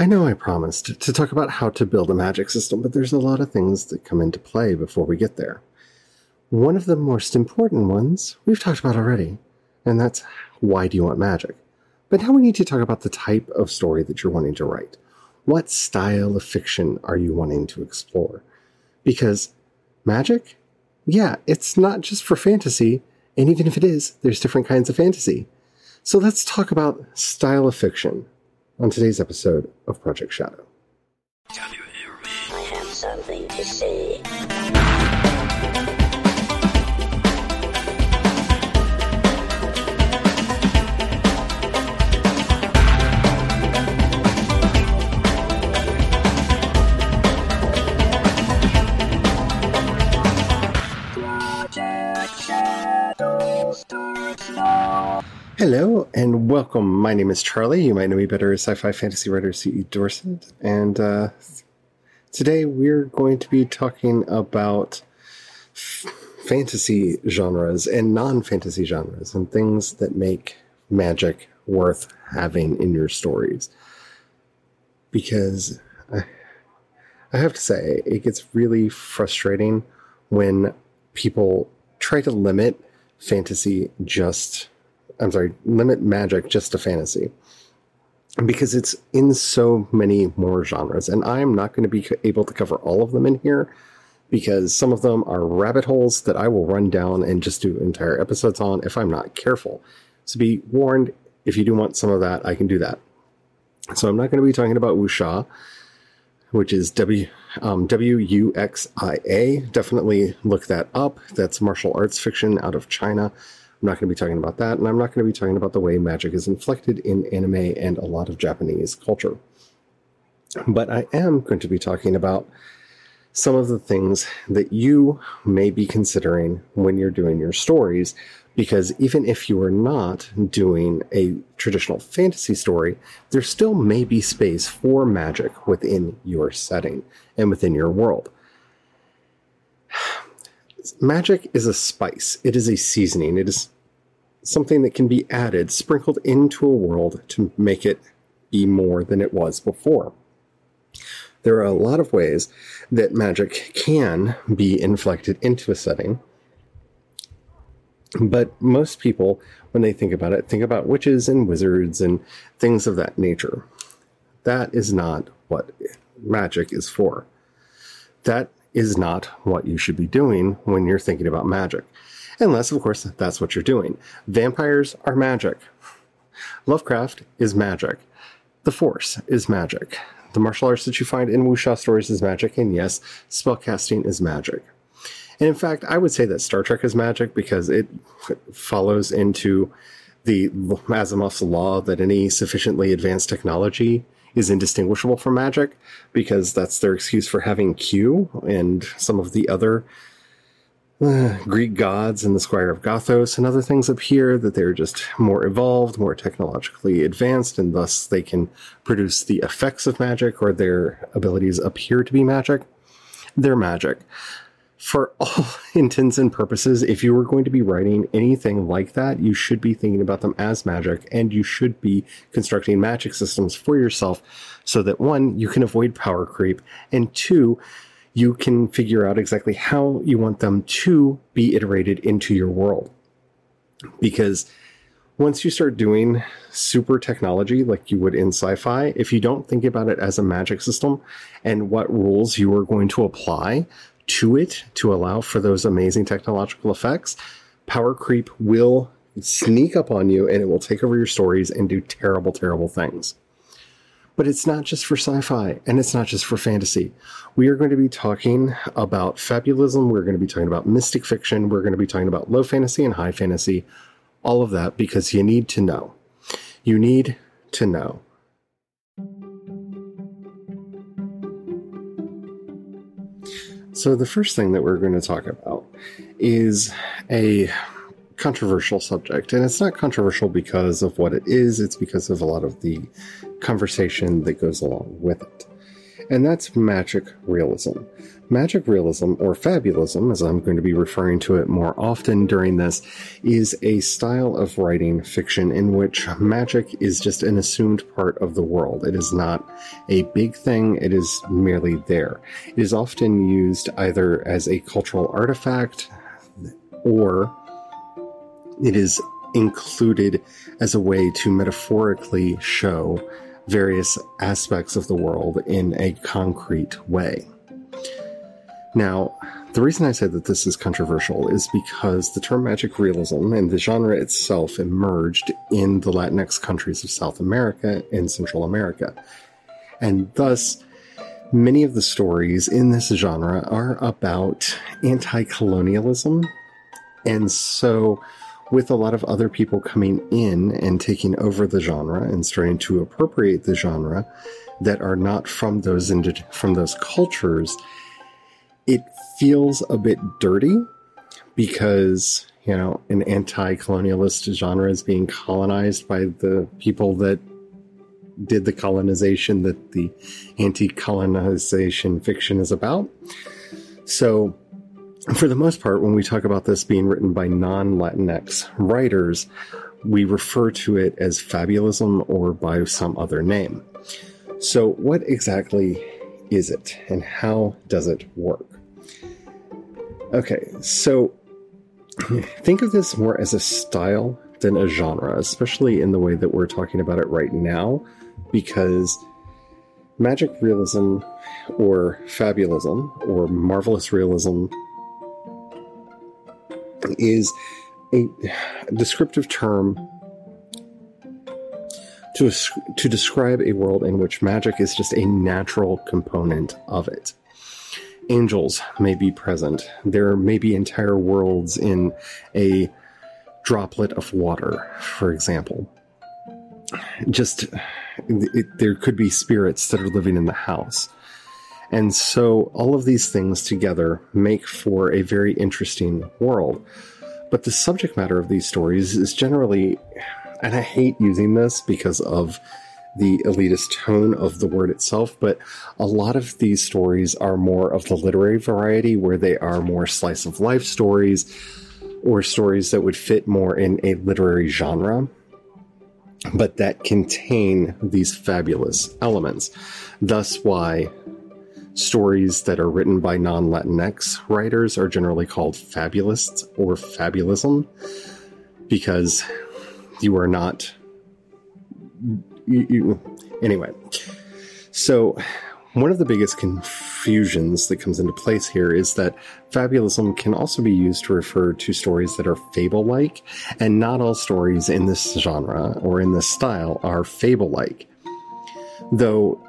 I know I promised to talk about how to build a magic system, but there's a lot of things that come into play before we get there. One of the most important ones we've talked about already, and that's why do you want magic? But now we need to talk about the type of story that you're wanting to write. What style of fiction are you wanting to explore? Because magic, yeah, it's not just for fantasy, and even if it is, there's different kinds of fantasy. So let's talk about style of fiction on today's episode of Project Shadow. Hello and welcome. My name is Charlie. You might know me better as sci-fi fantasy writer C.E. Dorsett, and uh, today we're going to be talking about f- fantasy genres and non-fantasy genres and things that make magic worth having in your stories. Because I, I have to say, it gets really frustrating when people try to limit fantasy just I'm sorry, limit magic just to fantasy because it's in so many more genres. And I'm not going to be able to cover all of them in here because some of them are rabbit holes that I will run down and just do entire episodes on if I'm not careful. So be warned, if you do want some of that, I can do that. So I'm not going to be talking about wuxia, which is W um, W U X I A. Definitely look that up. That's martial arts fiction out of China. I'm not going to be talking about that, and I'm not going to be talking about the way magic is inflected in anime and a lot of Japanese culture. But I am going to be talking about some of the things that you may be considering when you're doing your stories, because even if you are not doing a traditional fantasy story, there still may be space for magic within your setting and within your world magic is a spice, it is a seasoning, it is something that can be added, sprinkled into a world to make it be more than it was before. There are a lot of ways that magic can be inflected into a setting. But most people, when they think about it, think about witches and wizards and things of that nature. That is not what magic is for. That is not what you should be doing when you're thinking about magic. Unless, of course, that's what you're doing. Vampires are magic. Lovecraft is magic. The Force is magic. The martial arts that you find in wuxia stories is magic, and yes, spellcasting is magic. And in fact, I would say that Star Trek is magic because it follows into the Asimov's law that any sufficiently advanced technology is indistinguishable from magic because that's their excuse for having Q and some of the other uh, Greek gods and the Squire of Gothos and other things appear that they're just more evolved, more technologically advanced, and thus they can produce the effects of magic or their abilities appear to be magic. They're magic for all intents and purposes, if you were going to be writing anything like that, you should be thinking about them as magic and you should be constructing magic systems for yourself so that one, you can avoid power creep, and two, you can figure out exactly how you want them to be iterated into your world. Because once you start doing super technology like you would in sci fi, if you don't think about it as a magic system and what rules you are going to apply to it to allow for those amazing technological effects, power creep will sneak up on you and it will take over your stories and do terrible, terrible things. But it's not just for sci fi and it's not just for fantasy. We are going to be talking about fabulism. We're going to be talking about mystic fiction. We're going to be talking about low fantasy and high fantasy. All of that because you need to know. You need to know. So, the first thing that we're going to talk about is a controversial subject. And it's not controversial because of what it is, it's because of a lot of the conversation that goes along with it. And that's magic realism. Magic realism, or fabulism, as I'm going to be referring to it more often during this, is a style of writing fiction in which magic is just an assumed part of the world. It is not a big thing, it is merely there. It is often used either as a cultural artifact or it is included as a way to metaphorically show various aspects of the world in a concrete way. Now, the reason I say that this is controversial is because the term magic realism and the genre itself emerged in the Latinx countries of South America and Central America. And thus, many of the stories in this genre are about anti colonialism. And so, with a lot of other people coming in and taking over the genre and starting to appropriate the genre that are not from those from those cultures, it feels a bit dirty because you know an anti-colonialist genre is being colonized by the people that did the colonization that the anti-colonization fiction is about. So for the most part, when we talk about this being written by non Latinx writers, we refer to it as fabulism or by some other name. So, what exactly is it and how does it work? Okay, so think of this more as a style than a genre, especially in the way that we're talking about it right now, because magic realism or fabulism or marvelous realism is a descriptive term to, to describe a world in which magic is just a natural component of it. Angels may be present. There may be entire worlds in a droplet of water, for example. Just, it, there could be spirits that are living in the house. And so all of these things together make for a very interesting world. But the subject matter of these stories is generally, and I hate using this because of the elitist tone of the word itself, but a lot of these stories are more of the literary variety where they are more slice of life stories or stories that would fit more in a literary genre, but that contain these fabulous elements. Thus, why stories that are written by non Latinx writers are generally called fabulists or fabulism because you are not. You, you, anyway, so one of the biggest confusions that comes into place here is that fabulism can also be used to refer to stories that are fable like, and not all stories in this genre or in this style are fable like. Though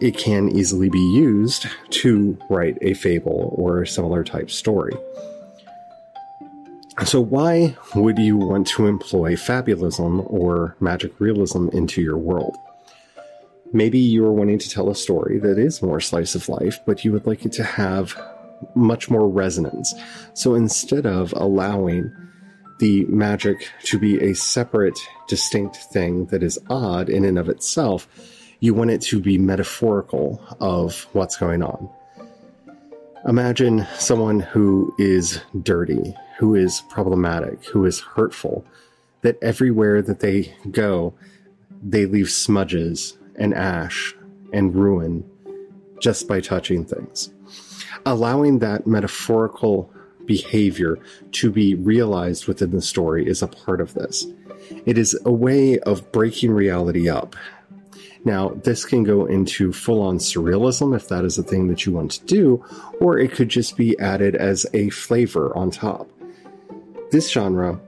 it can easily be used to write a fable or a similar type story. So, why would you want to employ fabulism or magic realism into your world? Maybe you're wanting to tell a story that is more slice of life, but you would like it to have much more resonance. So, instead of allowing the magic to be a separate, distinct thing that is odd in and of itself, you want it to be metaphorical of what's going on. Imagine someone who is dirty, who is problematic, who is hurtful, that everywhere that they go, they leave smudges and ash and ruin just by touching things. Allowing that metaphorical behavior to be realized within the story is a part of this. It is a way of breaking reality up now, this can go into full on surrealism if that is a thing that you want to do, or it could just be added as a flavor on top. This genre,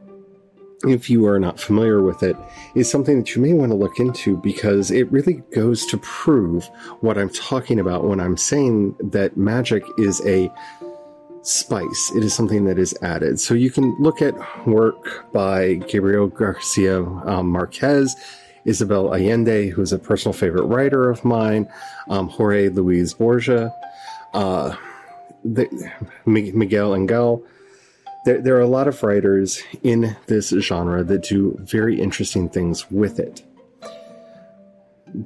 if you are not familiar with it, is something that you may want to look into because it really goes to prove what I'm talking about when I'm saying that magic is a spice. It is something that is added. So you can look at work by Gabriel Garcia um, Marquez Isabel Allende, who's a personal favorite writer of mine, um, Jorge Luis Borges, uh, the, Miguel Angel. There, there are a lot of writers in this genre that do very interesting things with it.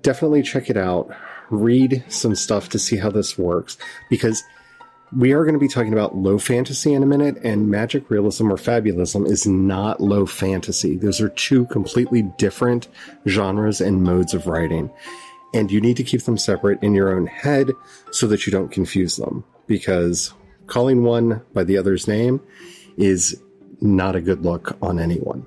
Definitely check it out, read some stuff to see how this works because we are going to be talking about low fantasy in a minute, and magic realism or fabulism is not low fantasy. Those are two completely different genres and modes of writing. And you need to keep them separate in your own head so that you don't confuse them. Because calling one by the other's name is not a good look on anyone.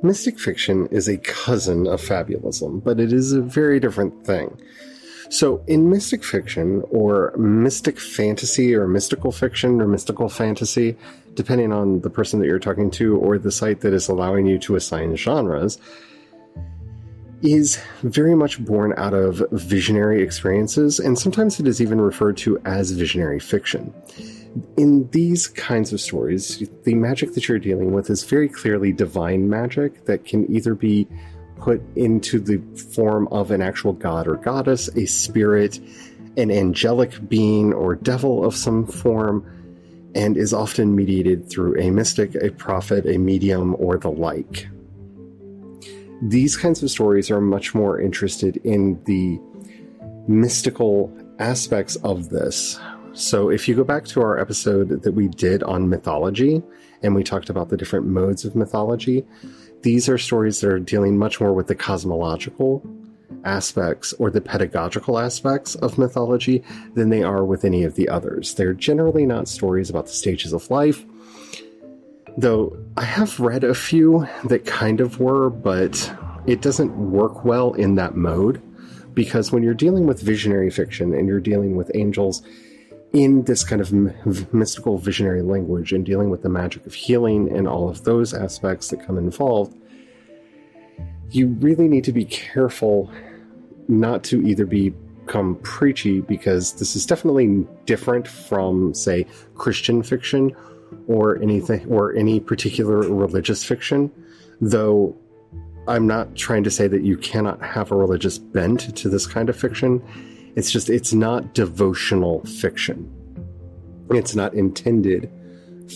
Mystic fiction is a cousin of fabulism, but it is a very different thing. So, in mystic fiction, or mystic fantasy, or mystical fiction, or mystical fantasy, depending on the person that you're talking to or the site that is allowing you to assign genres, is very much born out of visionary experiences, and sometimes it is even referred to as visionary fiction in these kinds of stories, the magic that you're dealing with is very clearly divine magic that can either be put into the form of an actual god or goddess, a spirit, an angelic being or devil of some form, and is often mediated through a mystic, a prophet, a medium, or the like. These kinds of stories are much more interested in the mystical aspects of this, so, if you go back to our episode that we did on mythology, and we talked about the different modes of mythology, these are stories that are dealing much more with the cosmological aspects or the pedagogical aspects of mythology than they are with any of the others. They're generally not stories about the stages of life, though I have read a few that kind of were, but it doesn't work well in that mode because when you're dealing with visionary fiction and you're dealing with angels, in this kind of mystical visionary language and dealing with the magic of healing and all of those aspects that come involved, you really need to be careful not to either become preachy because this is definitely different from, say, Christian fiction or anything or any particular religious fiction, though I'm not trying to say that you cannot have a religious bent to this kind of fiction it's just, it's not devotional fiction. It's not intended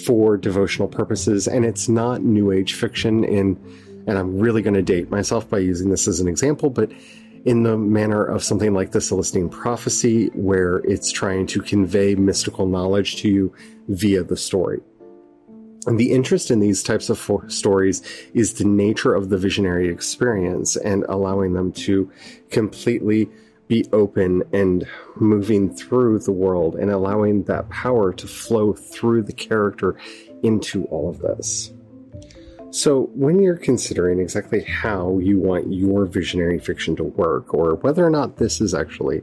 for devotional purposes, and it's not New Age fiction in, and I'm really going to date myself by using this as an example, but in the manner of something like the Celestine Prophecy, where it's trying to convey mystical knowledge to you via the story. And the interest in these types of for- stories is the nature of the visionary experience and allowing them to completely be open and moving through the world and allowing that power to flow through the character into all of this. So, when you're considering exactly how you want your visionary fiction to work, or whether or not this is actually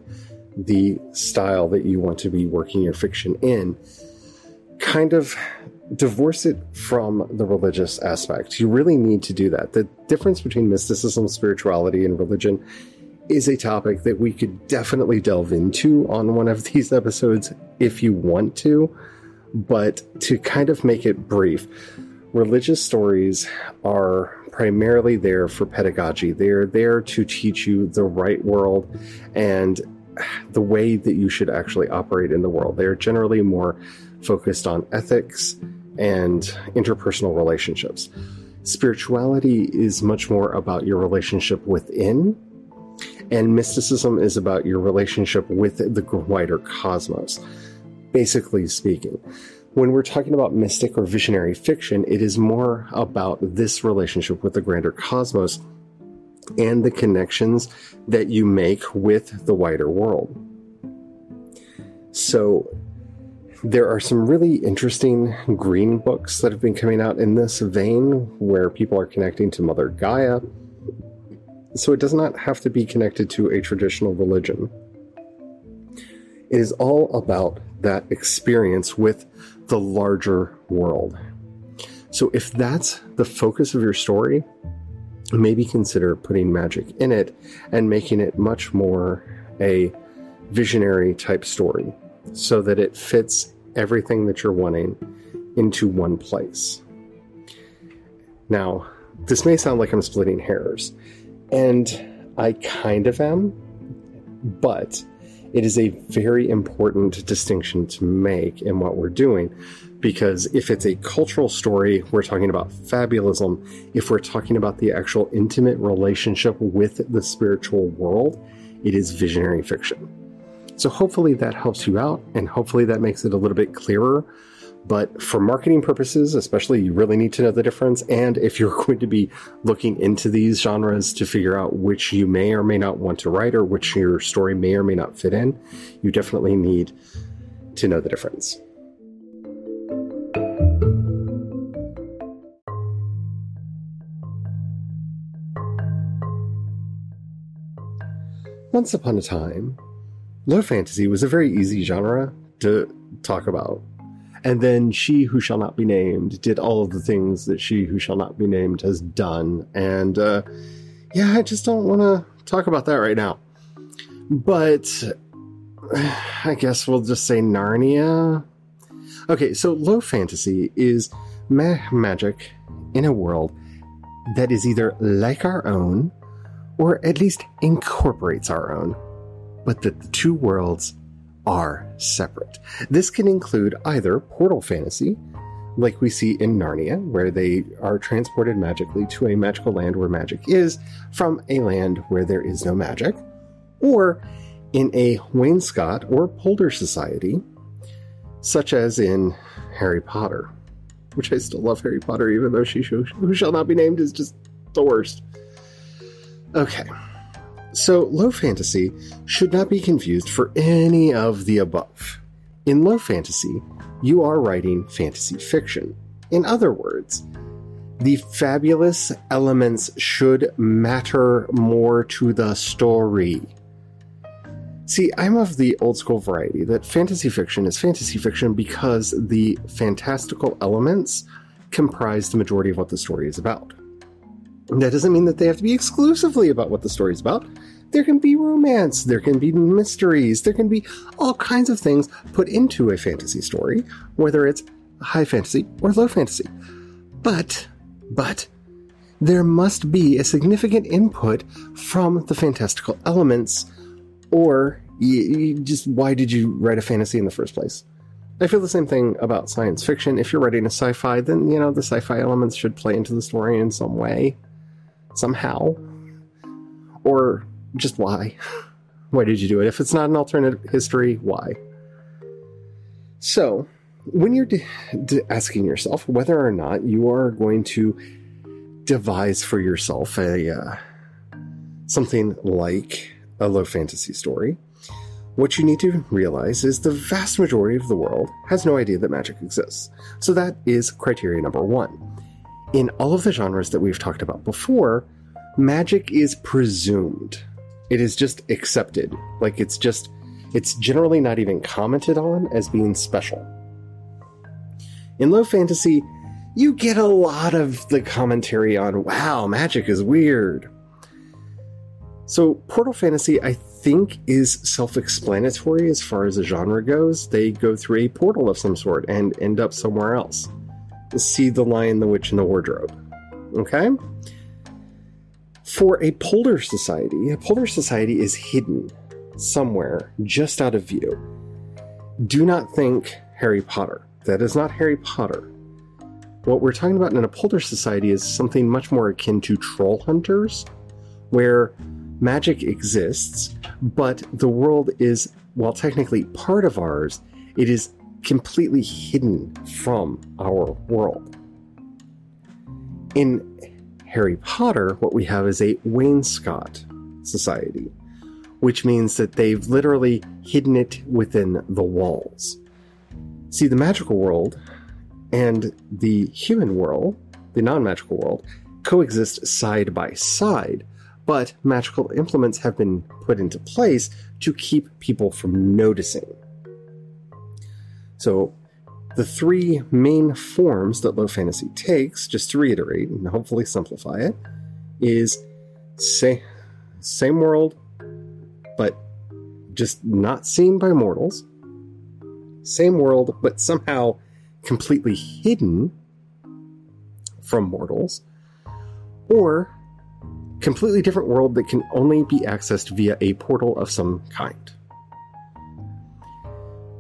the style that you want to be working your fiction in, kind of divorce it from the religious aspect. You really need to do that. The difference between mysticism, spirituality, and religion is a topic that we could definitely delve into on one of these episodes if you want to. But to kind of make it brief, religious stories are primarily there for pedagogy. They're there to teach you the right world and the way that you should actually operate in the world. They're generally more focused on ethics and interpersonal relationships. Spirituality is much more about your relationship within and mysticism is about your relationship with the wider cosmos, basically speaking. When we're talking about mystic or visionary fiction, it is more about this relationship with the grander cosmos and the connections that you make with the wider world. So, there are some really interesting green books that have been coming out in this vein where people are connecting to Mother Gaia so it does not have to be connected to a traditional religion. It is all about that experience with the larger world. So if that's the focus of your story, maybe consider putting magic in it and making it much more a visionary type story so that it fits everything that you're wanting into one place. Now, this may sound like I'm splitting hairs, and I kind of am. But It is a very important distinction to make in what we're doing because if it's a cultural story, we're talking about fabulism. If we're talking about the actual intimate relationship with the spiritual world, it is visionary fiction. So hopefully that helps you out and hopefully that makes it a little bit clearer. But for marketing purposes, especially, you really need to know the difference. And if you're going to be looking into these genres to figure out which you may or may not want to write or which your story may or may not fit in, you definitely need to know the difference. Once upon a time, low fantasy was a very easy genre to talk about. And then She Who Shall Not Be Named did all of the things that She Who Shall Not Be Named has done. And uh, yeah, I just don't want to talk about that right now. But I guess we'll just say Narnia. Okay, so low fantasy is ma- magic in a world that is either like our own or at least incorporates our own, but that the two worlds are separate. This can include either portal fantasy, like we see in Narnia, where they are transported magically to a magical land where magic is, from a land where there is no magic, or in a wainscot or polder society, such as in Harry Potter, which I still love Harry Potter, even though she who shall not be named is just the worst. Okay. So, low fantasy should not be confused for any of the above. In low fantasy, you are writing fantasy fiction. In other words, the fabulous elements should matter more to the story. See, I'm of the old school variety that fantasy fiction is fantasy fiction because the fantastical elements comprise the majority of what the story is about. That doesn't mean that they have to be exclusively about what the story's about. There can be romance, there can be mysteries, there can be all kinds of things put into a fantasy story, whether it's high fantasy or low fantasy. But, but, there must be a significant input from the fantastical elements, or you, you just why did you write a fantasy in the first place? I feel the same thing about science fiction. If you're writing a sci fi, then, you know, the sci fi elements should play into the story in some way somehow? Or just why? Why did you do it? If it's not an alternate history, why? So, when you're de- de- asking yourself whether or not you are going to devise for yourself a uh, something like a low fantasy story, what you need to realize is the vast majority of the world has no idea that magic exists. So that is criteria number one in all of the genres that we've talked about before, magic is presumed. It is just accepted. Like it's just, it's generally not even commented on as being special. In low fantasy, you get a lot of the commentary on, wow, magic is weird. So, Portal Fantasy, I think, is self explanatory as far as the genre goes. They go through a portal of some sort and end up somewhere else see The Lion, the Witch, and the Wardrobe. Okay? For a polder society, a polder society is hidden somewhere just out of view. Do not think Harry Potter. That is not Harry Potter. What we're talking about in a polder society is something much more akin to troll hunters, where magic exists, but the world is, while technically part of ours, it is completely hidden from our world. In Harry Potter, what we have is a wainscot society, which means that they've literally hidden it within the walls. See, the magical world and the human world, the non magical world, coexist side by side, but magical implements have been put into place to keep people from noticing. So, the three main forms that low fantasy takes, just to reiterate and hopefully simplify it, is say, same world, but just not seen by mortals. Same world, but somehow completely hidden from mortals. Or completely different world that can only be accessed via a portal of some kind.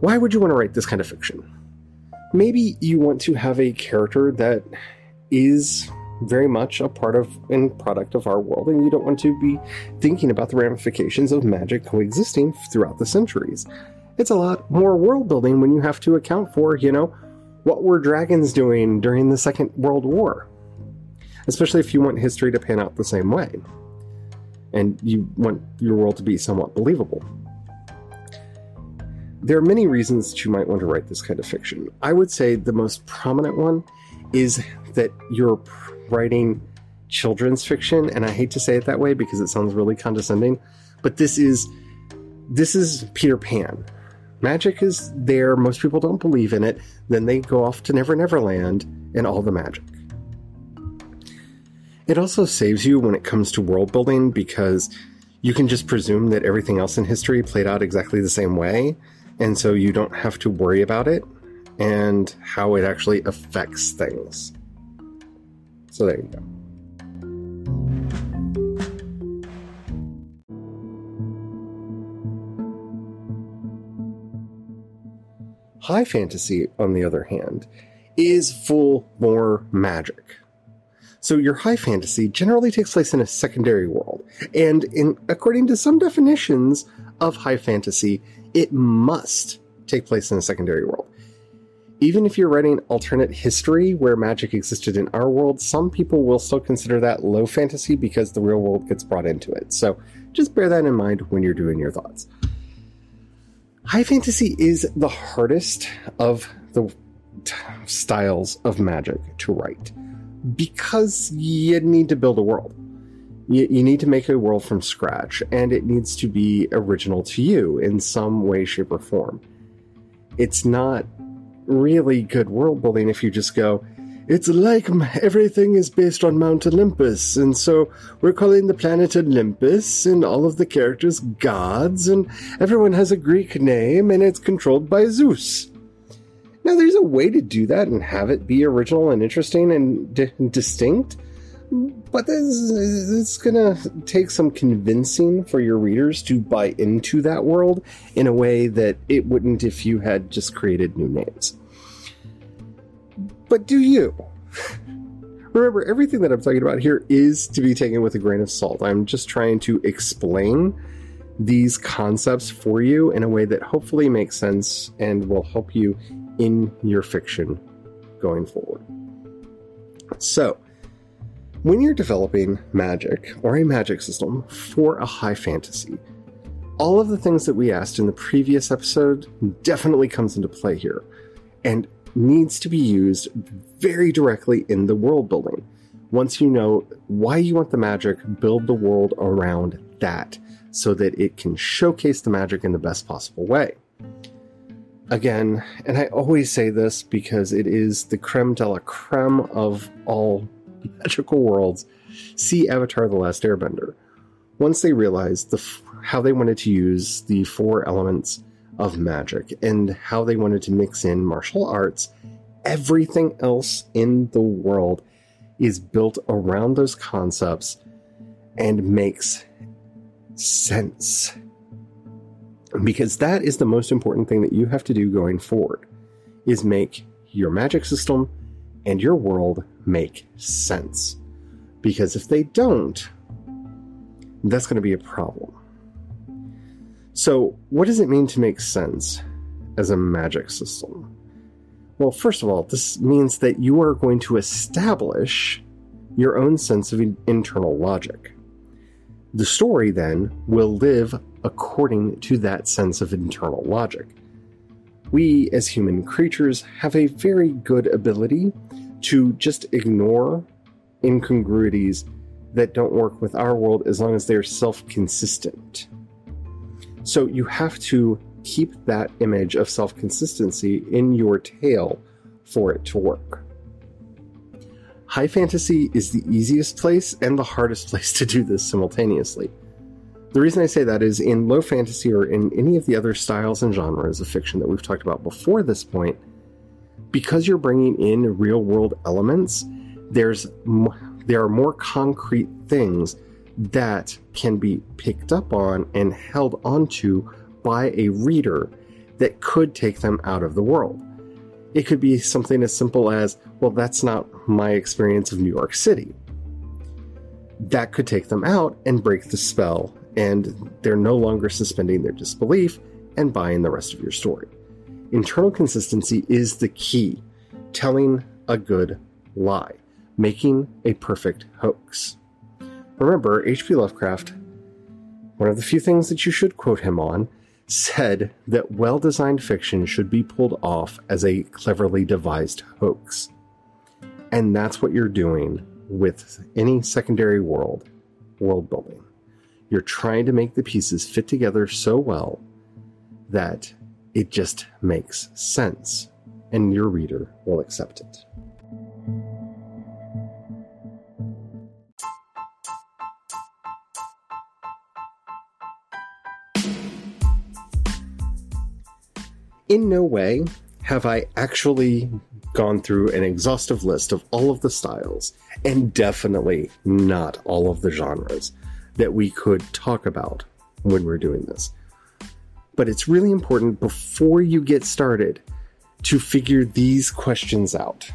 Why would you want to write this kind of fiction? Maybe you want to have a character that is very much a part of and product of our world, and you don't want to be thinking about the ramifications of magic coexisting throughout the centuries. It's a lot more world building when you have to account for, you know, what were dragons doing during the Second World War? Especially if you want history to pan out the same way. And you want your world to be somewhat believable. There are many reasons that you might want to write this kind of fiction. I would say the most prominent one is that you're writing children's fiction, and I hate to say it that way because it sounds really condescending, but this is this is Peter Pan. Magic is there, most people don't believe in it, then they go off to Never Never Land and all the magic. It also saves you when it comes to world building because you can just presume that everything else in history played out exactly the same way, and so you don't have to worry about it and how it actually affects things. So there you go. High fantasy, on the other hand, is full more magic. So your high fantasy generally takes place in a secondary world, and in according to some definitions of high fantasy, it must take place in a secondary world. Even if you're writing alternate history where magic existed in our world, some people will still consider that low fantasy because the real world gets brought into it. So just bear that in mind when you're doing your thoughts. High fantasy is the hardest of the styles of magic to write because you need to build a world. You, you, need to make a world from scratch, and it needs to be original to you in some way, shape, or form. It's not really good world building if you just go, it's like everything is based on Mount Olympus, and so we're calling the planet Olympus, and all of the characters gods, and everyone has a Greek name, and it's controlled by Zeus. Now, there's a way to do that and have it be original and interesting and di- distinct, but this, it's gonna take some convincing for your readers to buy into that world in a way that it wouldn't if you had just created new names. But do you? Remember, everything that I'm talking about here is to be taken with a grain of salt. I'm just trying to explain these concepts for you in a way that hopefully makes sense and will help you in your fiction going forward. So, when you're developing magic or a magic system for a high fantasy, all of the things that we asked in the previous episode definitely comes into play here. And needs to be used very directly in the world building. Once you know why you want the magic, build the world around that so that it can showcase the magic in the best possible way. Again, and I always say this because it is the creme de la creme of all magical worlds. See Avatar The Last Airbender. Once they realized the, how they wanted to use the four elements of magic and how they wanted to mix in martial arts. Everything else in the world is built around those concepts and makes sense. Because that is the most important thing that you have to do going forward is make your magic system and your world make sense. Because if they don't, that's going to be a problem. So, what does it mean to make sense as a magic system? Well, first of all, this means that you are going to establish your own sense of internal logic. The story then will live according to that sense of internal logic. We, as human creatures, have a very good ability to just ignore incongruities that don't work with our world as long as they're self consistent. So you have to keep that image of self consistency in your tale for it to work. High fantasy is the easiest place and the hardest place to do this simultaneously. The reason I say that is in low fantasy or in any of the other styles and genres of fiction that we've talked about before this point, because you're bringing in real world elements, there's there are more concrete things that can be picked up on and held onto by a reader that could take them out of the world. It could be something as simple as, well, that's not my experience of New York City. That could take them out and break the spell, and they're no longer suspending their disbelief and buying the rest of your story. Internal consistency is the key. Telling a good lie, making a perfect hoax. Remember, H.P. Lovecraft, one of the few things that you should quote him on, said that well designed fiction should be pulled off as a cleverly devised hoax. And that's what you're doing with any secondary world, world building. You're trying to make the pieces fit together so well that it just makes sense, and your reader will accept it. in no way have I actually gone through an exhaustive list of all of the styles, and definitely not all of the genres that we could talk about when we're doing this. But it's really important before you get started to figure these questions out.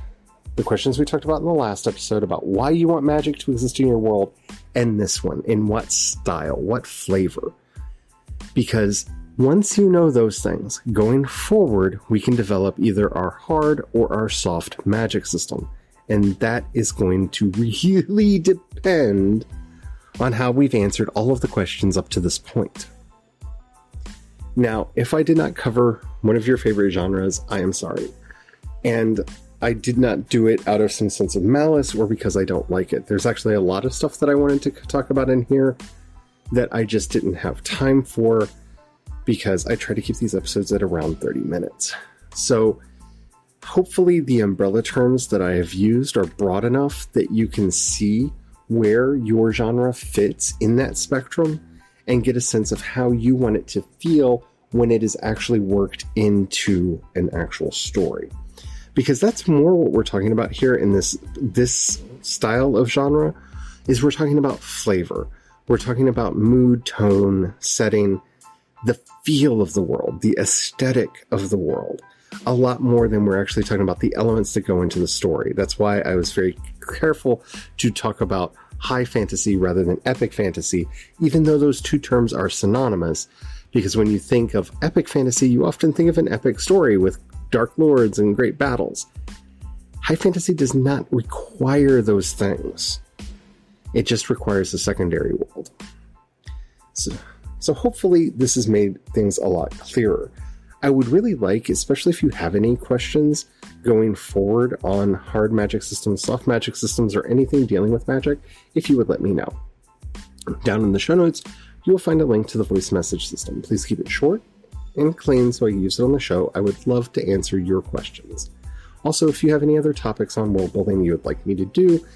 The questions we talked about in the last episode about why you want magic to exist in your world, and this one in what style, what flavor. Because once you know those things, going forward, we can develop either our hard or our soft magic system. And that is going to really depend on how we've answered all of the questions up to this point. Now, if I did not cover one of your favorite genres, I am sorry. And I did not do it out of some sense of malice or because I don't like it. There's actually a lot of stuff that I wanted to talk about in here that I just didn't have time for because I try to keep these episodes at around 30 minutes. So hopefully the umbrella terms that I have used are broad enough that you can see where your genre fits in that spectrum and get a sense of how you want it to feel when it is actually worked into an actual story. Because that's more what we're talking about here in this this style of genre is we're talking about flavor. We're talking about mood, tone, setting, the feel of the world, the aesthetic of the world, a lot more than we're actually talking about the elements that go into the story. That's why I was very careful to talk about high fantasy rather than epic fantasy, even though those two terms are synonymous. Because when you think of epic fantasy, you often think of an epic story with dark lords and great battles. High fantasy does not require those things. It just requires a secondary world. So, so hopefully this has made things a lot clearer. I would really like, especially if you have any questions going forward on hard magic systems, soft magic systems, or anything dealing with magic, if you would let me know. Down in the show notes, you will find a link to the voice message system. Please keep it short and clean so I can use it on the show. I would love to answer your questions. Also, if you have any other topics on world building you would like me to do,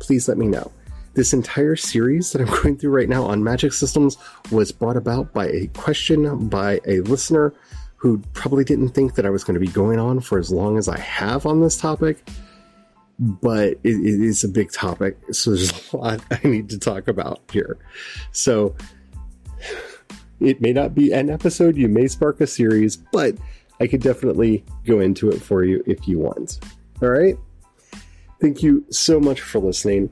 please let me know. This entire series that I'm going through right now on magic systems was brought about by a question by a listener who probably didn't think that I was going to be going on for as long as I have on this topic. But it, it is a big topic, so there's a lot I need to talk about here. So it may not be an episode, you may spark a series, but I could definitely go into it for you if you want. All right? Thank you so much for listening.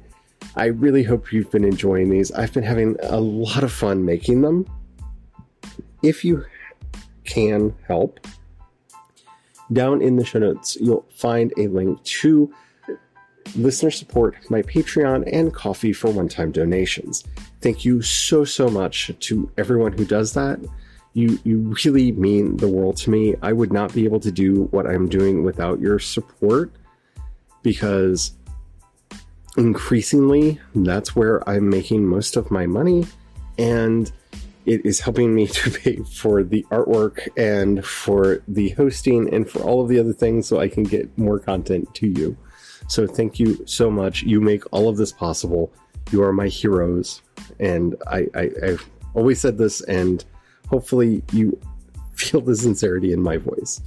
I really hope you've been enjoying these. I've been having a lot of fun making them. If you can help, down in the show notes, you'll find a link to listener support, my Patreon, and Ko-fi for one time donations. Thank you so, so much to everyone who does that. You, you really mean the world to me. I would not be able to do what I'm doing without your support because increasingly, that's where I'm making most of my money. And it is helping me to pay for the artwork and for the hosting and for all of the other things so I can get more content to you. So thank you so much. You make all of this possible. You are my heroes. And I, I, I've always said this, and hopefully you feel the sincerity in my voice.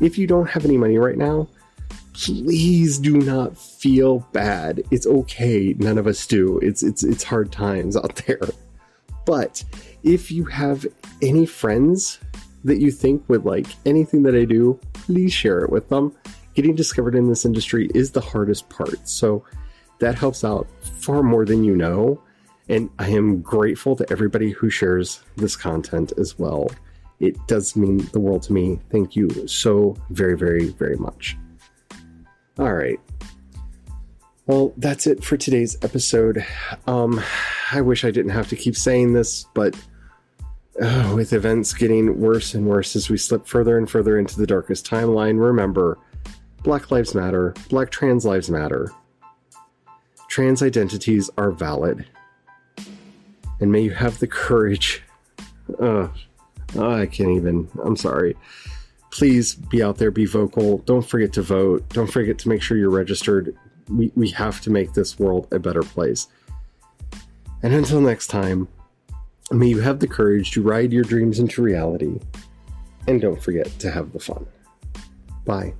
If you don't have any money right now, please do not feel bad. It's okay. None of us do. It's it's it's hard times out there. But if you have any friends that you think would like anything that I do, please share it with them. Getting discovered in this industry is the hardest part. So that helps out far more than you know. And I am grateful to everybody who shares this content as well. It does mean the world to me. Thank you so very, very, very much. All right. Well, that's it for today's episode. Um, I wish I didn't have to keep saying this, but uh, with events getting worse and worse as we slip further and further into the darkest timeline, remember Black Lives Matter, Black Trans Lives Matter. Trans identities are valid. And may you have the courage. Uh, I can't even. I'm sorry. Please be out there, be vocal. Don't forget to vote. Don't forget to make sure you're registered. We, we have to make this world a better place. And until next time, may you have the courage to ride your dreams into reality. And don't forget to have the fun. Bye.